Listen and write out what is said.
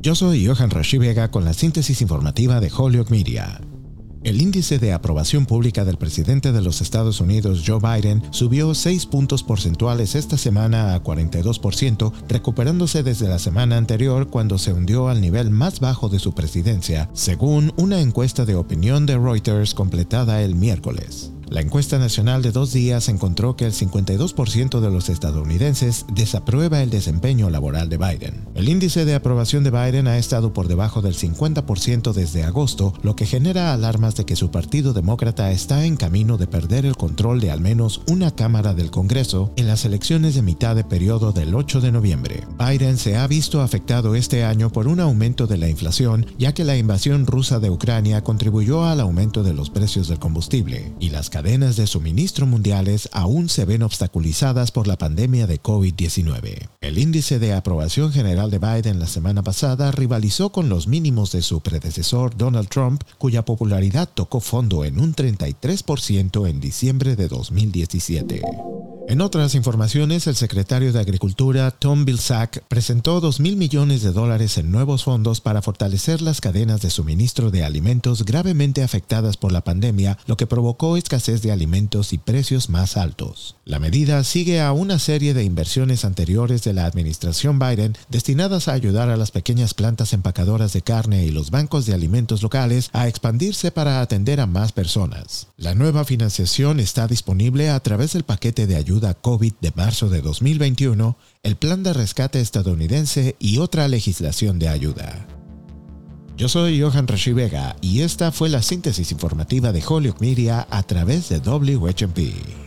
Yo soy Johan Rashi Vega con la síntesis informativa de Holyoke Media. El índice de aprobación pública del presidente de los Estados Unidos, Joe Biden, subió 6 puntos porcentuales esta semana a 42%, recuperándose desde la semana anterior cuando se hundió al nivel más bajo de su presidencia, según una encuesta de opinión de Reuters completada el miércoles. La encuesta nacional de dos días encontró que el 52% de los estadounidenses desaprueba el desempeño laboral de Biden. El índice de aprobación de Biden ha estado por debajo del 50% desde agosto, lo que genera alarmas de que su partido demócrata está en camino de perder el control de al menos una Cámara del Congreso en las elecciones de mitad de periodo del 8 de noviembre. Biden se ha visto afectado este año por un aumento de la inflación, ya que la invasión rusa de Ucrania contribuyó al aumento de los precios del combustible y las cadenas de suministro mundiales aún se ven obstaculizadas por la pandemia de COVID-19. El índice de aprobación general de Biden la semana pasada rivalizó con los mínimos de su predecesor Donald Trump, cuya popularidad tocó fondo en un 33% en diciembre de 2017. En otras informaciones, el secretario de Agricultura, Tom Vilsack, presentó 2 mil millones de dólares en nuevos fondos para fortalecer las cadenas de suministro de alimentos gravemente afectadas por la pandemia, lo que provocó escasez de alimentos y precios más altos. La medida sigue a una serie de inversiones anteriores de la administración Biden destinadas a ayudar a las pequeñas plantas empacadoras de carne y los bancos de alimentos locales a expandirse para atender a más personas. La nueva financiación está disponible a través del paquete de ayuda COVID de marzo de 2021, el plan de rescate estadounidense y otra legislación de ayuda. Yo soy Johan Rashi y esta fue la síntesis informativa de Holyoke Media a través de WHMP.